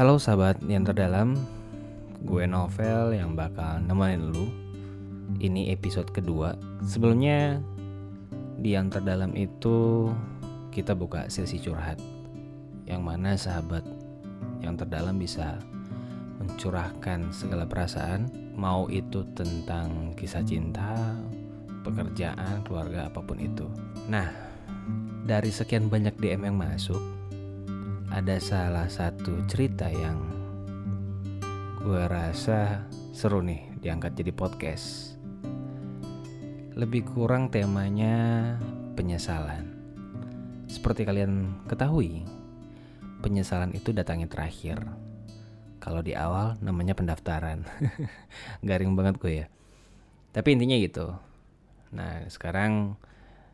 Halo sahabat yang terdalam, gue Novel yang bakal nemenin lu. Ini episode kedua. Sebelumnya di yang terdalam itu kita buka sesi curhat, yang mana sahabat yang terdalam bisa mencurahkan segala perasaan, mau itu tentang kisah cinta, pekerjaan, keluarga, apa pun itu. Nah, dari sekian banyak DM yang masuk, ada salah satu cerita yang gue rasa seru nih diangkat jadi podcast. Lebih kurang temanya penyesalan. Seperti kalian ketahui, penyesalan itu datangnya terakhir. Kalau di awal namanya pendaftaran. Garing banget gue ya. Tapi intinya gitu. Nah, sekarang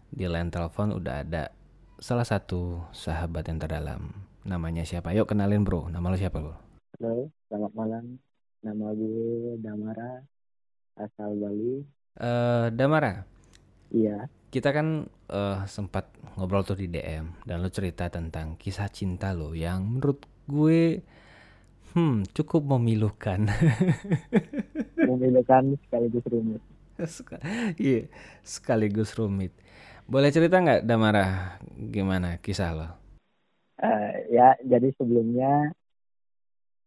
di line telepon udah ada salah satu sahabat yang terdalam Namanya siapa? Yuk kenalin bro. Nama lo siapa lo? Halo, selamat malam. Nama gue Damara, asal Bali. Uh, Damara. Iya. Kita kan uh, sempat ngobrol tuh di DM dan lo cerita tentang kisah cinta lo yang menurut gue hmm cukup memilukan. memilukan sekaligus rumit. Iya, sekaligus rumit. Boleh cerita nggak Damara gimana kisah lo? Uh, ya jadi sebelumnya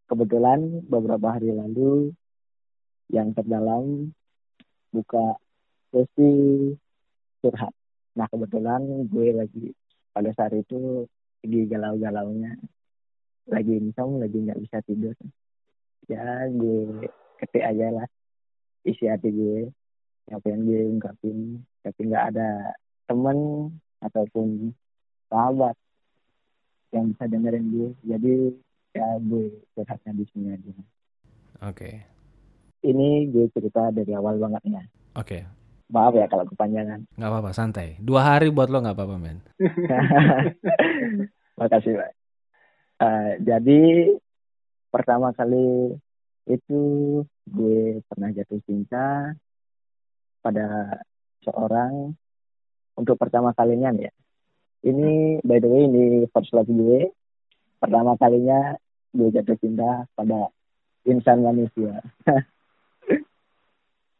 kebetulan beberapa hari lalu yang terdalam buka sesi curhat. Nah kebetulan gue lagi pada saat itu lagi galau-galaunya, lagi insomnia, lagi nggak bisa tidur. Ya gue ketik aja lah isi hati gue, yang gue ungkapin, tapi nggak ada temen ataupun sahabat yang bisa dengerin gue jadi ya gue curhatnya di sini aja. Oke. Okay. ini gue cerita dari awal banget ya. Oke. Okay. maaf ya kalau kepanjangan. Nggak apa-apa santai. Dua hari buat lo nggak apa-apa men. Makasih pak. Uh, jadi pertama kali itu gue pernah jatuh cinta pada seorang untuk pertama kalinya nih ya ini by the way ini first love gue. Pertama kalinya gue jatuh cinta pada insan manusia.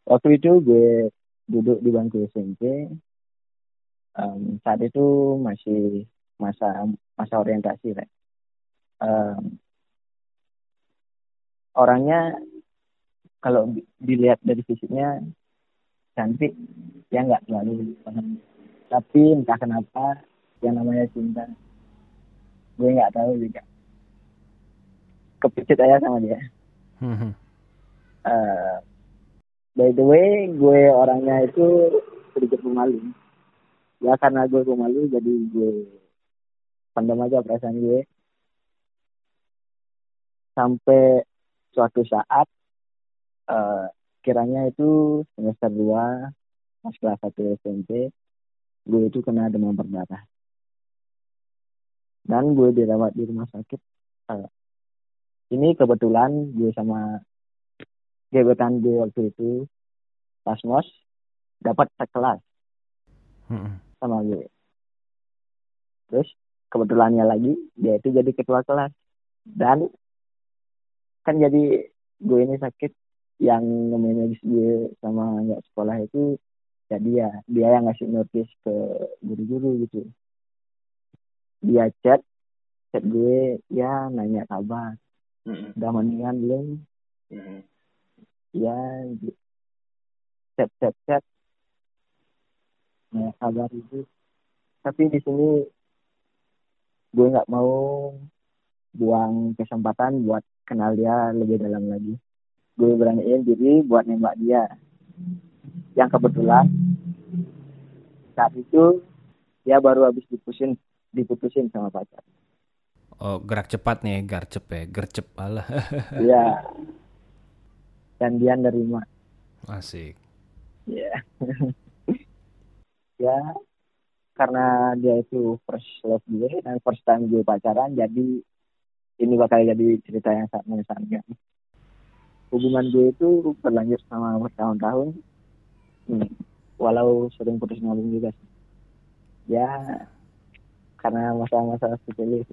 Waktu itu gue duduk di bangku SMP um, saat itu masih masa masa orientasi right? um, orangnya kalau dilihat dari fisiknya cantik ya nggak terlalu tapi entah kenapa yang namanya cinta. Gue nggak tahu juga. Kepicit aja sama dia. Uh, by the way gue orangnya itu sedikit pemalu. Ya karena gue pemalu jadi gue pandang aja perasaan gue. Sampai suatu saat uh, kiranya itu semester 2 pas kelas 1 SMP gue itu kena demam berdarah dan gue dirawat di rumah sakit uh, ini kebetulan gue sama gebetan gue waktu itu pas mos dapat sekelas hmm. sama gue. Terus kebetulannya lagi dia itu jadi ketua kelas. Dan kan jadi gue ini sakit yang namanya gue sama nggak sekolah itu ya dia. Dia yang ngasih notice ke guru-guru gitu dia chat chat gue ya nanya kabar. Mm-hmm. udah mendingan belum? Mm-hmm. ya chat chat chat. Nanya kabar itu tapi di sini gue nggak mau buang kesempatan buat kenal dia lebih dalam lagi. Gue beraniin diri buat nembak dia. Yang kebetulan saat itu dia baru habis dipusin diputusin sama pacar. Oh, gerak cepat nih, garcep ya, gercep alah. Iya. Dan dia nerima. Asik. Iya. ya, karena dia itu first love gue dan first time gue pacaran, jadi ini bakal jadi cerita yang sangat mengesankan. Hubungan gue itu berlanjut selama bertahun-tahun, hmm, walau sering putus nyambung juga sih. Ya, karena masalah-masalah sepele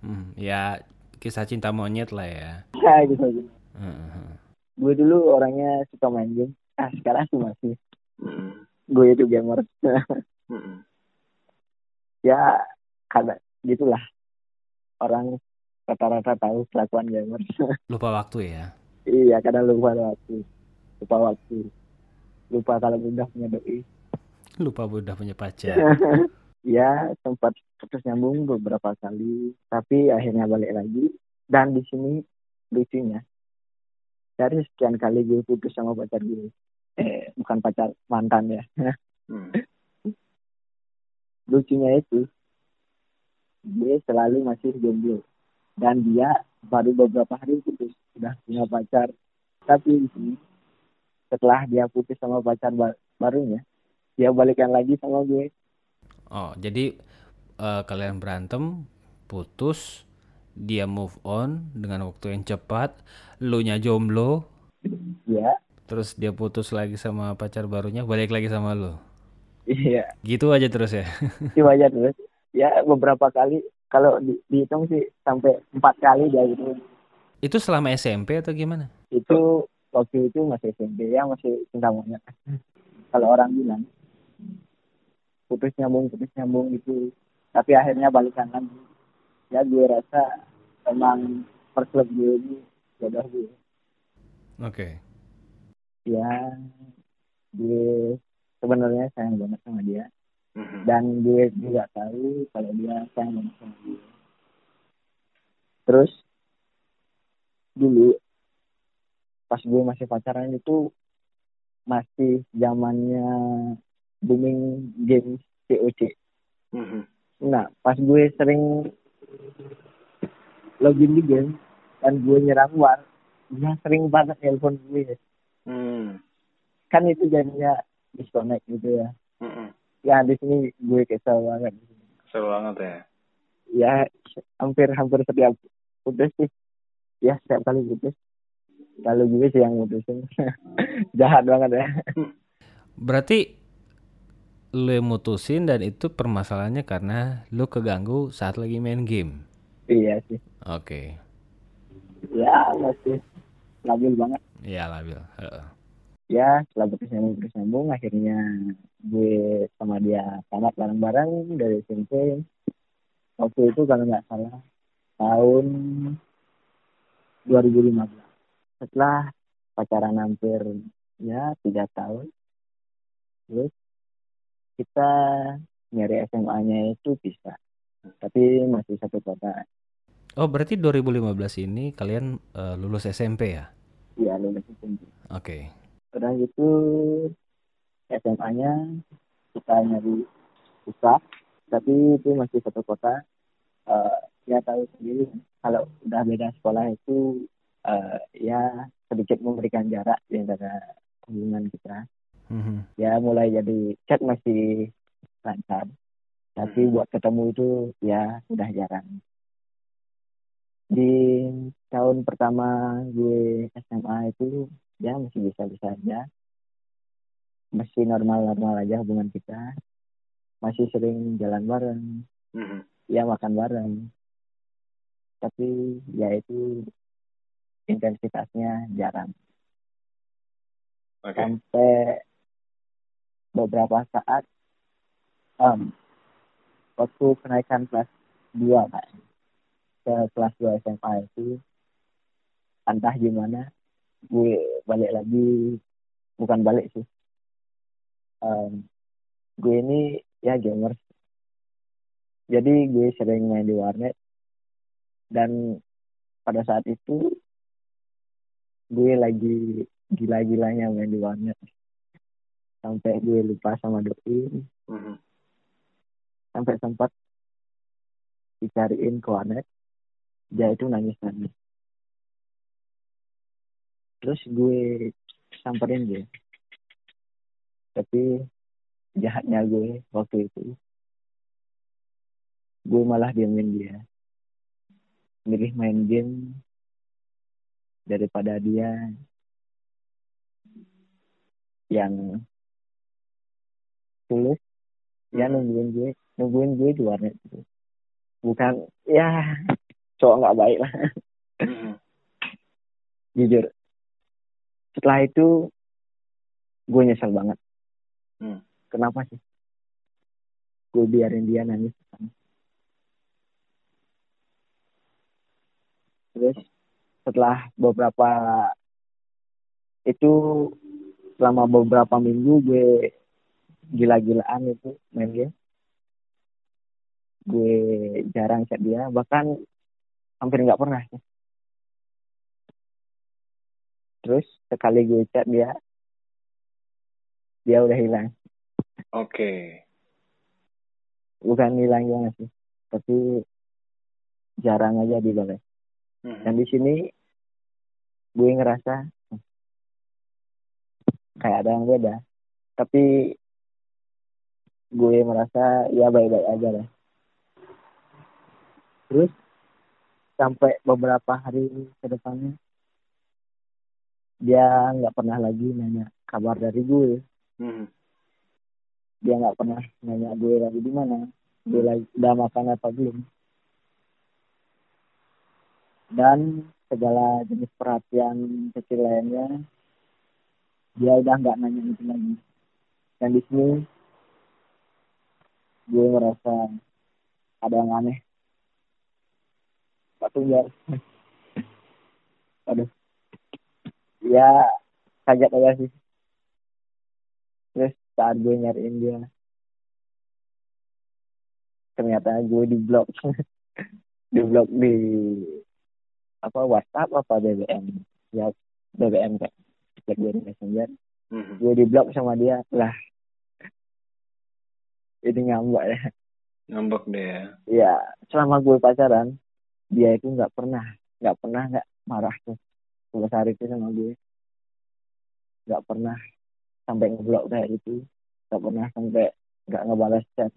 Hmm, ya kisah cinta monyet lah ya. ya gitu gitu Heeh. gue dulu orangnya suka main game ah sekarang sih masih Mm-mm. gue itu gamer Mm-mm. ya karena gitulah orang rata-rata tahu kelakuan gamer Lupa waktu ya. iya kadang lupa waktu lupa waktu lupa kalau udah punya doi Lupa udah punya pacar. ya sempat putus nyambung beberapa kali tapi akhirnya balik lagi. Dan di sini lucunya dari sekian kali gue putus sama pacar gue eh bukan pacar mantan ya. Mm. lucunya itu dia selalu masih jomblo. Dan dia baru beberapa hari putus sudah punya pacar. Tapi di sini setelah dia putus sama pacar ba- barunya dia balikan lagi sama gue Oh, jadi eh, kalian berantem, putus, dia move on dengan waktu yang cepat, lu nya jomblo, ya terus dia putus lagi sama pacar barunya, balik lagi sama lu. iya Gitu aja terus ya. itu aja terus ya beberapa kali kalau di- dihitung sih sampai empat kali dia gitu Itu selama SMP atau gimana? itu waktu itu masih SMP ya masih cinta monyet kalau orang bilang putus nyambung putus nyambung gitu. Tapi akhirnya balikan lagi. Ya gue rasa emang first love gue ini jodoh gue. Oke. ya gue sebenarnya sayang banget sama dia. Dan gue juga tahu kalau dia sayang banget sama gue. Terus dulu pas gue masih pacaran itu masih zamannya booming game COC Mhm. nah pas gue sering login di game dan gue nyerang war dia sering banget telepon gue. Mm. kan itu jadinya disconnect gitu ya. Mm-mm. ya di sini gue kesel banget. Seru banget ya. ya hampir hampir setiap putus sih. Ya setiap kali putus. Kalau gue sih yang putusin. Jahat banget ya. Berarti lu yang mutusin dan itu permasalahannya karena lu keganggu saat lagi main game. iya sih Oke. ya masih labil banget Ya labil. Heeh. ya setelah putus nyambung akhirnya gue sama dia tamat bareng-bareng dari SMP waktu itu kalau nggak salah tahun 2015 setelah pacaran hampir ya tiga tahun terus kita nyari SMA-nya itu bisa tapi masih satu kota Oh, berarti 2015 ini kalian eh, lulus SMP ya? ya lulus SMP Oke. udah gitu SMA-nya kita nyari susah tapi itu masih satu kota Eh, ya tahu sendiri kalau udah beda sekolah itu eh, ya sedikit memberikan jarak di antara hubungan kita Mhm. ya mulai jadi chat masih lancar. Tapi buat ketemu itu ya udah jarang. Di tahun pertama gue SMA itu ya masih bisa-bisa aja. Masih normal-normal aja hubungan kita. Masih sering jalan bareng. Mhm. ya makan bareng. Tapi ya itu intensitasnya jarang. Oke. sampai beberapa saat em, waktu kenaikan kelas 2 kan ke kelas 2 SMA itu entah gimana gue balik lagi bukan balik sih. Em, gue ini ya gamer jadi gue sering main di warnet. Dan pada saat itu gue lagi gila-gilanya main di warnet sampai gue lupa sama doi. Mhm. sampai sempat dicariin ke warnet. Dia itu nangis nangis. Terus gue samperin dia. Tapi jahatnya gue waktu itu gue malah diamin dia. Milih main game daripada dia yang tulus ya nungguin gue nungguin gue di warnet itu. Bukan ya cowok nggak baik lah. Mhm. jujur. Setelah itu gue nyesel banget. Hmm. kenapa sih? Gue biarin dia nangis. Terus setelah beberapa itu selama beberapa minggu gue gila-gilaan itu main game. Gue jarang chat dia bahkan hampir nggak pernah terus sekali gue chat dia dia udah hilang. Oke. bukan hilang gimana sih tapi jarang aja dibalas Mhm. dan di sini gue ngerasa "Hmm, kayak ada yang beda. Tapi gue merasa ya baik-baik aja lah. Terus sampai beberapa hari ke depannya dia nggak pernah lagi nanya kabar dari gue. Mhm. dia nggak pernah nanya gue lagi di mana gue lagi udah makan apa belum. Dan segala jenis perhatian kecil lainnya dia udah nggak nanya itu lagi. Dan di sini gue merasa ada yang aneh. Pak Tunggal aduh. Ya kaget aja sih. Terus saat gue nyariin dia ternyata gue di blok di blok di apa WhatsApp apa BBM ya BBM kayak BlackBerry Messenger. Mhm. gue di blok sama dia. Lah ini ngambek ya. Ngambek deh ya. ya selama gue pacaran dia itu nggak pernah nggak pernah nggak marah tuh. Sebesar itu sama gue. Nggak pernah sampai ngeblok kayak gitu. Nggak pernah sampai nggak ngebalas chat.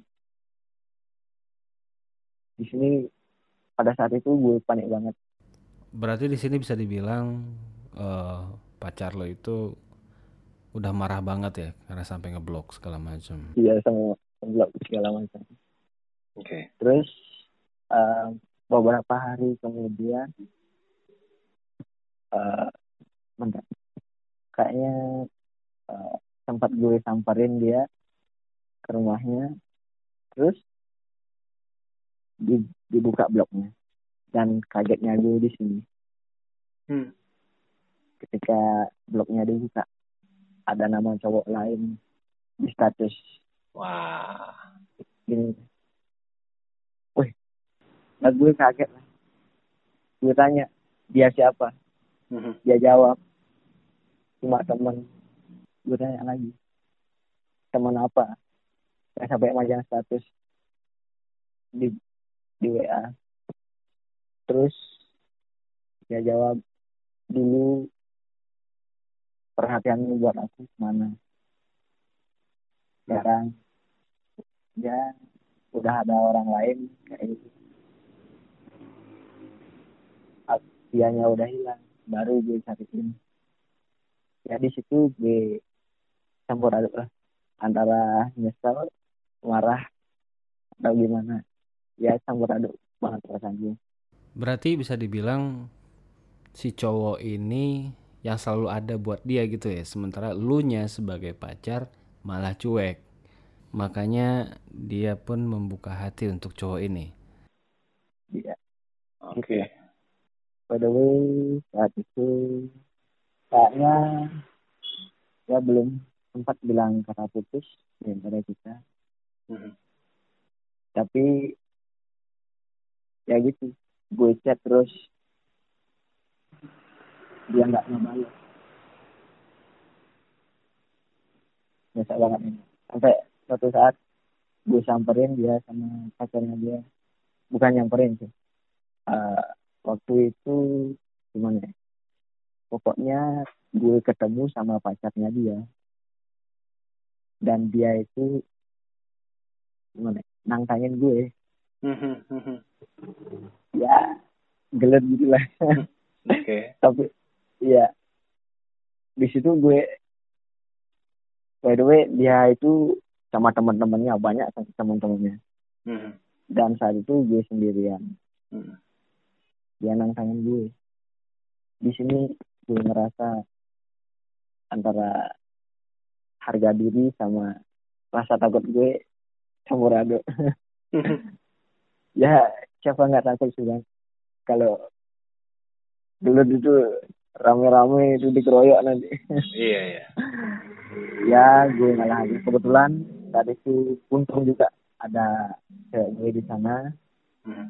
Di sini pada saat itu gue panik banget. Berarti di sini bisa dibilang eh, pacar lo itu udah marah banget ya karena sampai ngeblok segala macam. dia sama ngeblok segala macam Oke. terus eh, beberapa hari kemudian bentar. kayaknya eh, sempat gue samperin dia ke rumahnya terus di- dibuka bloknya dan kagetnya gue di sini Hmm. ketika bloknya dibuka ada nama cowok lain di status Wah. wih. Nah gue kaget lah. Gue tanya dia siapa? Mhm. dia jawab cuma temen. Gue tanya lagi temen apa? Saya sampai majang status. Di di WA terus dia jawab dulu perhatianmu buat aku mana sekarang ya udah ada orang lain kayak gitu dianya udah hilang baru gue cariin ya di situ gue campur aduk lah antara nyesel marah atau gimana ya campur aduk banget perasaan gue Berarti bisa dibilang si cowok ini yang selalu ada buat dia gitu ya. Sementara lu nya sebagai pacar malah cuek. Makanya dia pun membuka hati untuk cowok ini. ya Oke. by the way saat itu kayaknya ya belum sempat bilang kata putus di antara kita Mhm. tapi ya gitu gue chat terus dia nggak ngebalas biasa banget ini sampai suatu saat gue samperin dia sama pacarnya dia. Bukan nyamperin sih. Eh, waktu itu gimana ya? Pokoknya gue ketemu sama pacarnya dia. Dan dia itu gimana ya, nantangin gue. Mhm. Mhm. ya gelet gitu lah. Oke. tapi ya di situ gue by the way dia itu sama teman-temannya banyak teman-temannya Mhm. dan saat itu gue sendirian. Mhm. dia nantangin gue. Di sini gue ngerasa antara harga diri sama rasa takut gue campur aduk. Ya siapa nggak takut sih bang? Kalau dulu itu rame-rame itu dikeroyok nanti. Iya, iya. ya gue ngalah kebetulan tadi itu untung juga ada cewek gue di sana. Mhm.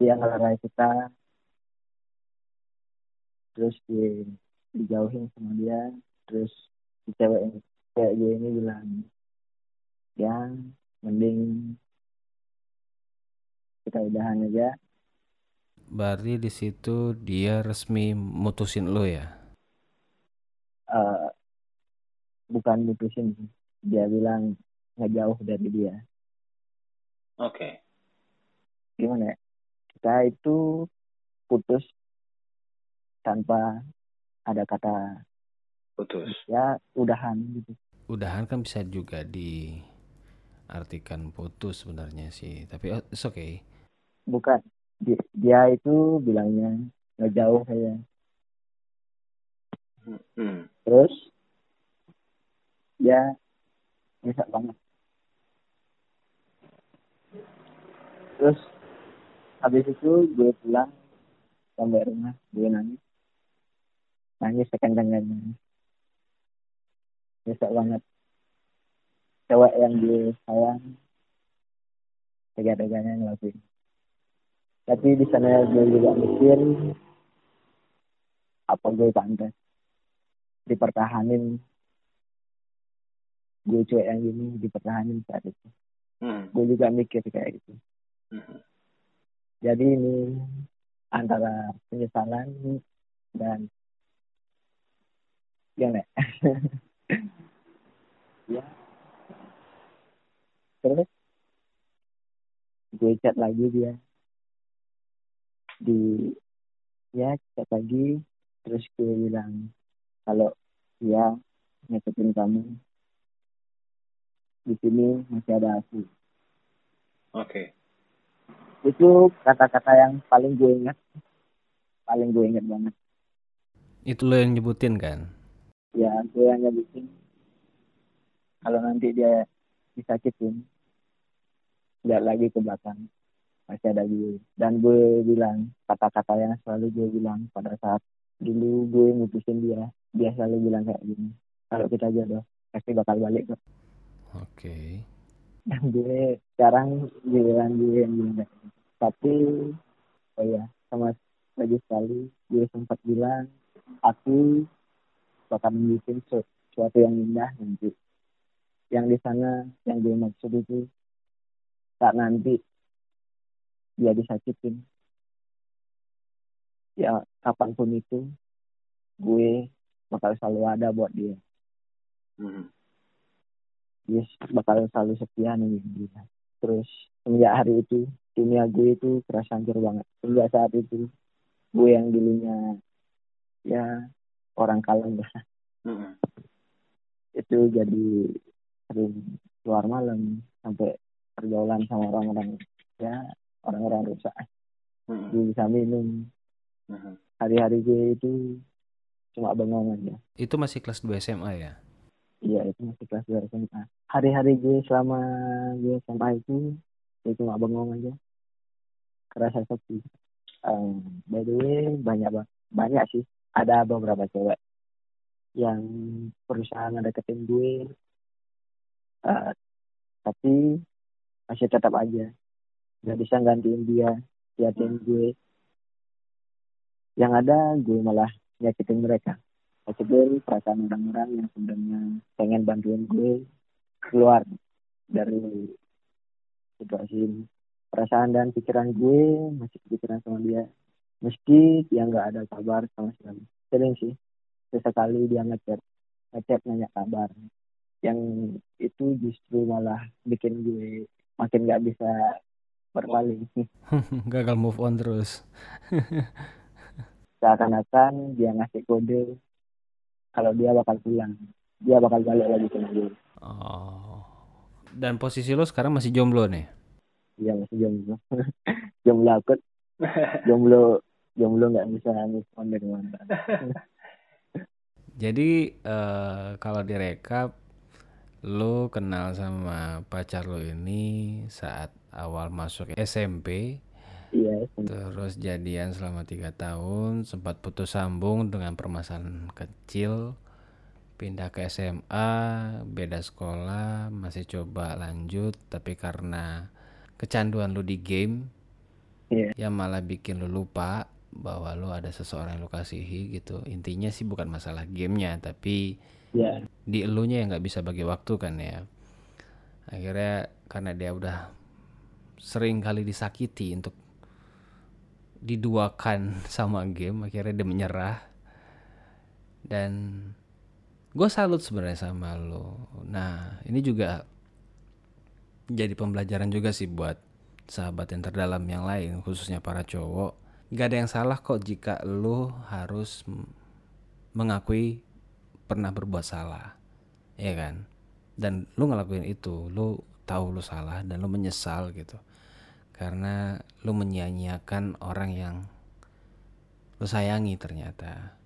dia ngelarai kita. Terus di dijauhin sama dia. Terus si cewek cewek gue ini bilang ya mending kita udahan aja. Berarti di situ dia resmi mutusin lo ya? Eh, bukan mutusin dia bilang ngejauh dari dia Oke. gimana ya kita itu putus tanpa ada kata Putus. ya udahan gitu Udahan kan bisa juga diartikan putus sebenarnya sih. Tapi oh, it's okay. bukan dia, dia itu bilangnya ngejauh saya Hmm. terus dia bisa banget. Terus habis itu gue pulang sampai rumah gue nangis. Nangis sekencang-kencangnya bisa banget. Cewek yang gue sayang tega-teganya ngelakuin tapi di sana gue juga mikir apa gue pantas dipertahanin gue cuek yang gini dipertahanin saat itu Hmm. gue juga mikir kayak gitu Mhm. jadi ini antara penyesalan dan ya? ya terus gue chat lagi dia di ya chat lagi terus gue bilang kalau dia nyakitin kamu di sini masih ada aku. Oke. itu kata-kata yang paling gue ingat. Paling gue ingat banget. Itu lo yang nyebutin kan? ya gue yang nyebutin. Kalau nanti dia disakitin nggak lagi ke belakang. Masih ada gue. Dan gue bilang kata-kata yang selalu gue bilang pada saat dulu gue mutusin dia dia selalu bilang kayak gini. Kalau kita jodoh pasti bakal balik kok Oke. dan gue sekarang giliran gue yang bilang tapi oh ya sama lagi sekali gue sempat bilang aku bakal bikin su- sesuatu yang indah nanti yang di sana yang gue maksud itu saat nanti dia disakitin ya kapan pun itu gue bakal selalu ada buat dia Mhm. Dia bakal selalu setia nih dia. Terus semenjak hari itu dunia gue itu kerasa hancur banget. Semenjak saat itu gue yang dulunya ya orang kalem lah. Mhm. itu jadi sering keluar malam sampai pergaulan sama orang-orang ya orang-orang rusak. Mhm. Gue bisa minum. Mhm. Hari-hari gue itu cuma bengong aja. Itu masih kelas 2 SMA ya? Iya itu masih kelas 2 SMA. Hari-hari gue selama gue SMA itu gue cuma bengong aja. Kerasa sepi. Um, by the way banyak ba- banyak sih. Ada beberapa cewek yang berusaha ngedeketin gue. Uh, tapi masih tetap aja nggak bisa gantiin dia, liatin gue. Yang ada gue malah nyakitin mereka nyakitin perasaan orang-orang yang sebenarnya pengen bantuin gue keluar dari situasi ini. Perasaan dan pikiran gue masih pikiran sama dia. Meski dia nggak ada kabar sama sekali. Sering sih, sesekali dia ngechat, ngechat nanya kabar. Yang itu justru malah bikin gue makin nggak bisa berpaling. Gagal move on terus. Seakan-akan dia ngasih kode kalau dia bakal pulang. Dia bakal balik lagi ke gue. Oh. Dan posisi lo sekarang masih jomblo nih? Iya masih jomblo. jomblo akut. jomblo jomblo nggak bisa move on dari mantan Jadi eh, kalau direkap lu kenal sama pacar lu ini saat awal masuk SMP iya terus jadian selama tiga tahun sempat putus sambung dengan permasalahan kecil pindah ke SMA beda sekolah masih coba lanjut tapi karena kecanduan lu di game iya. yang malah bikin lu lupa bahwa lu ada seseorang yang lu kasihi gitu. Intinya sih bukan masalah gamenya tapi iya. di elunya yang nggak bisa bagi waktu kan ya. Akhirnya karena dia udah sering kali disakiti untuk diduakan sama game akhirnya dia menyerah. Dan gue salut sebenarnya sama lo. Nah ini juga jadi pembelajaran juga sih buat sahabat yang terdalam yang lain khususnya para cowok. Gak ada yang salah kok jika lo harus mengakui pernah berbuat salah ya kan? Dan lu ngelakuin itu lu tahu lu salah dan lu menyesal gitu. Karena lu menyia-nyiakan orang yang lu sayangi ternyata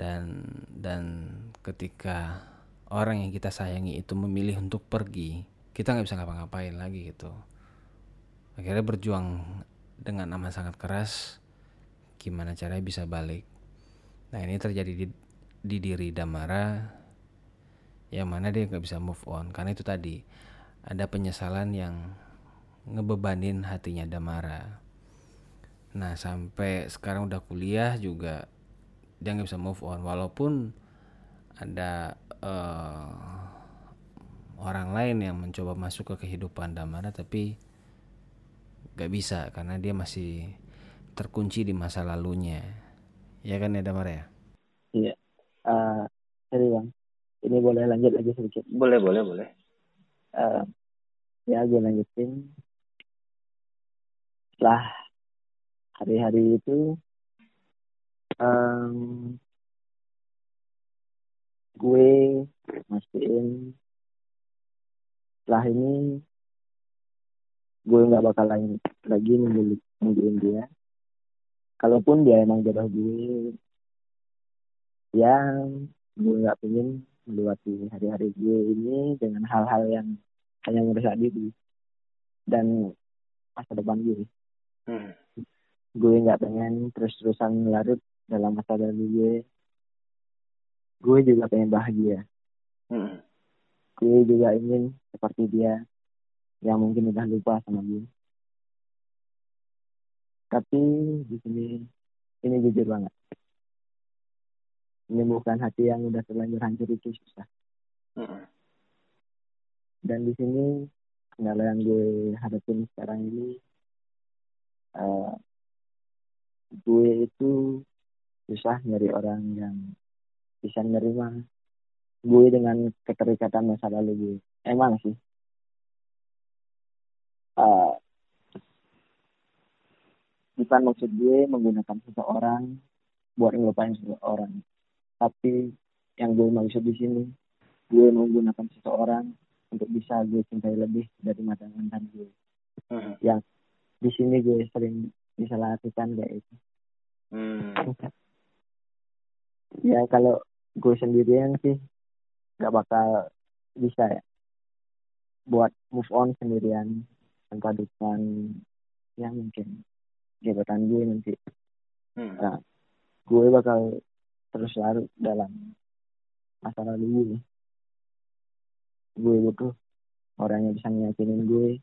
dan dan ketika orang yang kita sayangi itu memilih untuk pergi kita nggak bisa ngapa-ngapain lagi gitu. Akhirnya berjuang dengan amat sangat keras gimana caranya bisa balik. Nah ini terjadi di, di diri Damara yang mana dia nggak bisa move on. Karena itu tadi ada penyesalan yang ngebebanin hatinya Damara. Nah sampai sekarang udah kuliah juga dia nggak bisa move on. Walaupun ada eh, orang lain yang mencoba masuk ke kehidupan Damara tapi nggak bisa karena dia masih terkunci di masa lalunya. Ya kan ya Damara ya? Iya. Eh, sorry bang. Ini boleh lanjut lagi sedikit? Boleh, boleh, boleh. Eh, ya gue lanjutin. Setelah hari-hari itu em, gue mastiin setelah ini gue nggak bakal lagi lagi nungguin nungguin dia kalaupun dia emang jodoh gue ya gue nggak pengen melewati hari-hari gue ini dengan hal-hal yang hanya merusak diri dan masa depan gue Hmm. gue nggak pengen terus-terusan larut dalam masa lalu gue gue juga pengen bahagia Hmm. gue juga ingin seperti dia yang mungkin udah lupa sama gue tapi di sini ini jujur banget menyembuhkan hati yang udah terlanjur hancur itu susah Hmm. dan di sini kendala yang gue hadapin sekarang ini eh, gue itu susah nyari orang yang bisa menerima gue dengan keterikatan masa lalu gue. Emang sih. Eh, bukan maksud gue menggunakan seseorang buat ngelupain seseorang. Tapi yang gue maksud di sini gue menggunakan seseorang untuk bisa gue cintai lebih dari mantan mantan gue. Hmm. di sini gue sering disalahkan kayak itu. Hmm. Ya kalau gue sendirian sih nggak bakal bisa ya. Buat move on sendirian tanpa dukungan yang mungkin. Jabatan gue nanti. Hmm. gue bakal terus larut dalam masa lalu gue. Gue butuh orang yang bisa meyakinin gue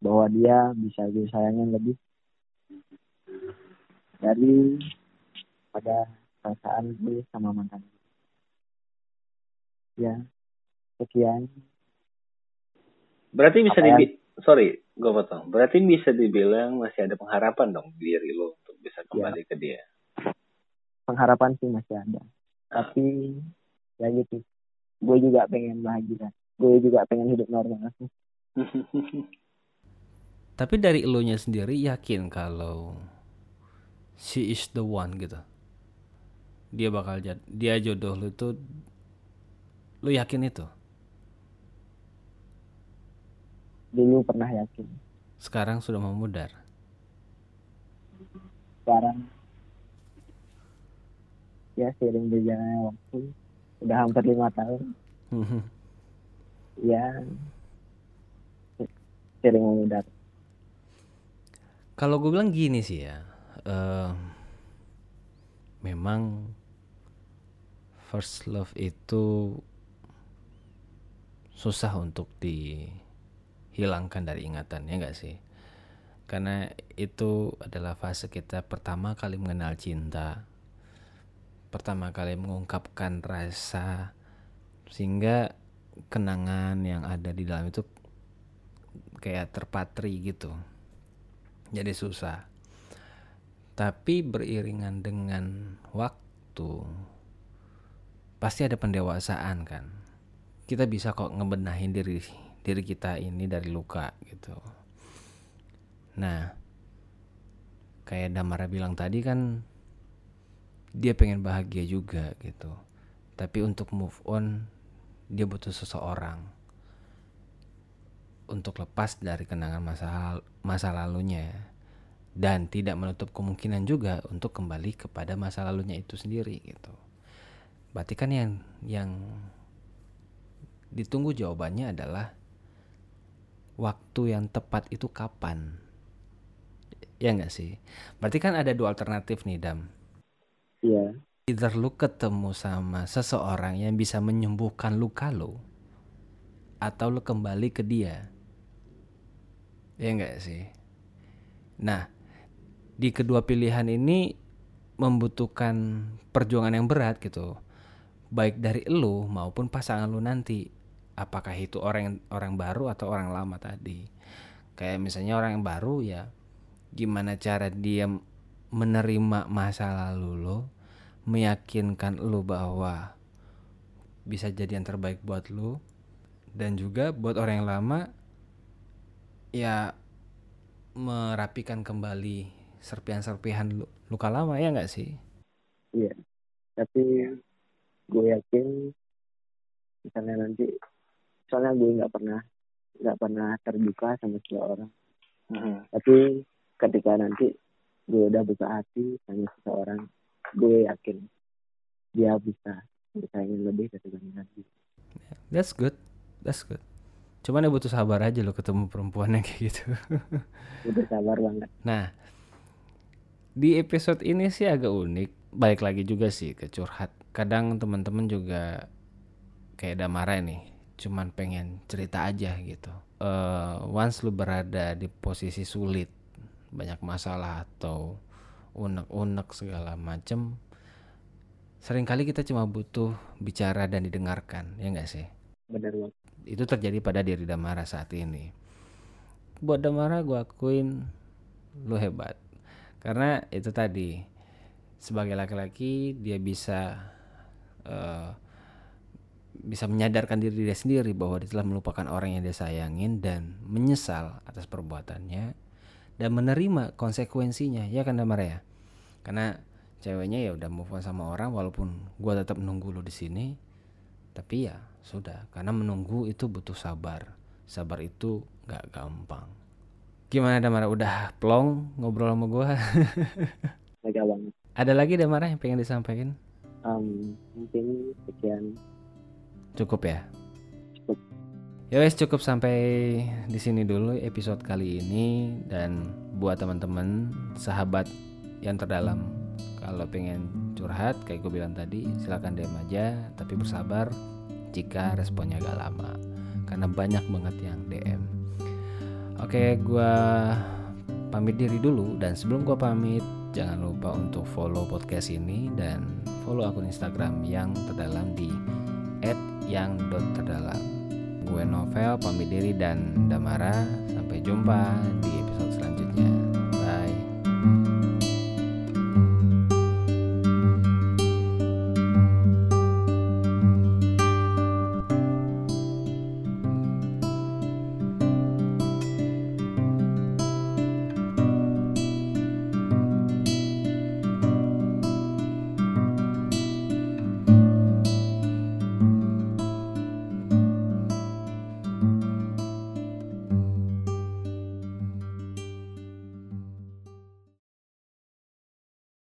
bahwa dia bisa gue sayangin lebih. Dari pada perasaan gue sama mantan gue. Ya, sekian. Berarti bisa ya? dibi sorry, gue potong. Berarti bisa dibilang masih ada pengharapan dong di diri lo untuk bisa kembali ke dia. Pengharapan sih masih ada. Tapi ya gitu. Gue juga pengen bahagia. Gue juga pengen hidup normal. Tapi dari elunya sendiri yakin kalau she is the one gitu. Dia bakal jad, dia jodoh lu tuh lu yakin itu. Dulu pernah yakin. Sekarang sudah memudar. sekarang ya sering berjalannya waktu udah hampir lima tahun ya sering memudar Kalau gue bilang gini sih ya, eh, memang first love itu susah untuk dihilangkan dari ingatan ya enggak sih? Karena itu adalah fase kita pertama kali mengenal cinta, pertama kali mengungkapkan rasa, sehingga kenangan yang ada di dalam itu kayak terpatri gitu jadi susah. Tapi beriringan dengan waktu pasti ada pendewasaan kan. Kita bisa kok ngebenahin diri diri kita ini dari luka gitu. Nah, kayak Damara bilang tadi kan dia pengen bahagia juga gitu. Tapi untuk move on dia butuh seseorang untuk lepas dari kenangan masa masa lalunya dan tidak menutup kemungkinan juga untuk kembali kepada masa lalunya itu sendiri gitu. Berarti kan yang yang ditunggu jawabannya adalah waktu yang tepat itu kapan? Ya enggak sih? Berarti kan ada dua alternatif nih, Dam. iya Either lu ketemu sama seseorang yang bisa menyembuhkan luka lu atau lu kembali ke dia. Ya enggak sih? Nah, di kedua pilihan ini membutuhkan perjuangan yang berat gitu. Baik dari lu maupun pasangan lu nanti. Apakah itu orang orang baru atau orang lama tadi. Kayak misalnya orang yang baru ya gimana cara dia menerima masa lalu lo, meyakinkan lu bahwa bisa jadi yang terbaik buat lu dan juga buat orang yang lama ya merapikan kembali serpihan-serpihan lu- luka lama ya nggak sih? iya tapi gue yakin misalnya nanti soalnya gue nggak pernah nggak pernah terbuka sama seseorang tapi ketika nanti gue udah buka hati sama seseorang gue yakin dia bisa bisa ingin lebih dari nanti That's good, that's good. Cuman ya butuh sabar aja lo ketemu perempuan yang kayak gitu. udah sabar banget Nah, di episode ini sih agak unik. Balik lagi juga sih ke curhat. Kadang teman-teman juga kayak Damara nih, cuman pengen cerita aja gitu. Eh, once lu berada di posisi sulit, banyak masalah atau unek-unek segala macem, sering kali kita cuma butuh bicara dan didengarkan, ya nggak sih? bener banget itu terjadi pada diri Damara saat ini. Buat Damara gue akuin lu hebat. Karena itu tadi sebagai laki-laki dia bisa eh, bisa menyadarkan diri dia sendiri bahwa dia telah melupakan orang yang dia sayangin dan menyesal atas perbuatannya dan menerima konsekuensinya. Ya kan Damara ya. Karena ceweknya ya udah move on sama orang walaupun gua tetap nunggu lu di sini tapi ya sudah. Karena menunggu itu butuh sabar. Sabar itu nggak gampang gimana Damara? Udah plong ngobrol sama gua? Lega banget. Ada lagi Damara yang pengen disampaikan? Em, mungkin sekian. Cukup ya? Cukup. ya wes cukup sampai di sini dulu episode kali ini. Dan buat teman-teman sahabat yang terdalam kalau pengen curhat kayak gue bilang tadi silahkan DM aja. Tapi bersabar jika responnya agak lama. Karena banyak banget yang DM oke gue pamit diri dulu. Dan sebelum gue pamit jangan lupa untuk follow podcast ini dan follow akun Instagram yang terdalam di @yang.terdalam gue Novel pamit diri dan Damara. Sampai jumpa di episode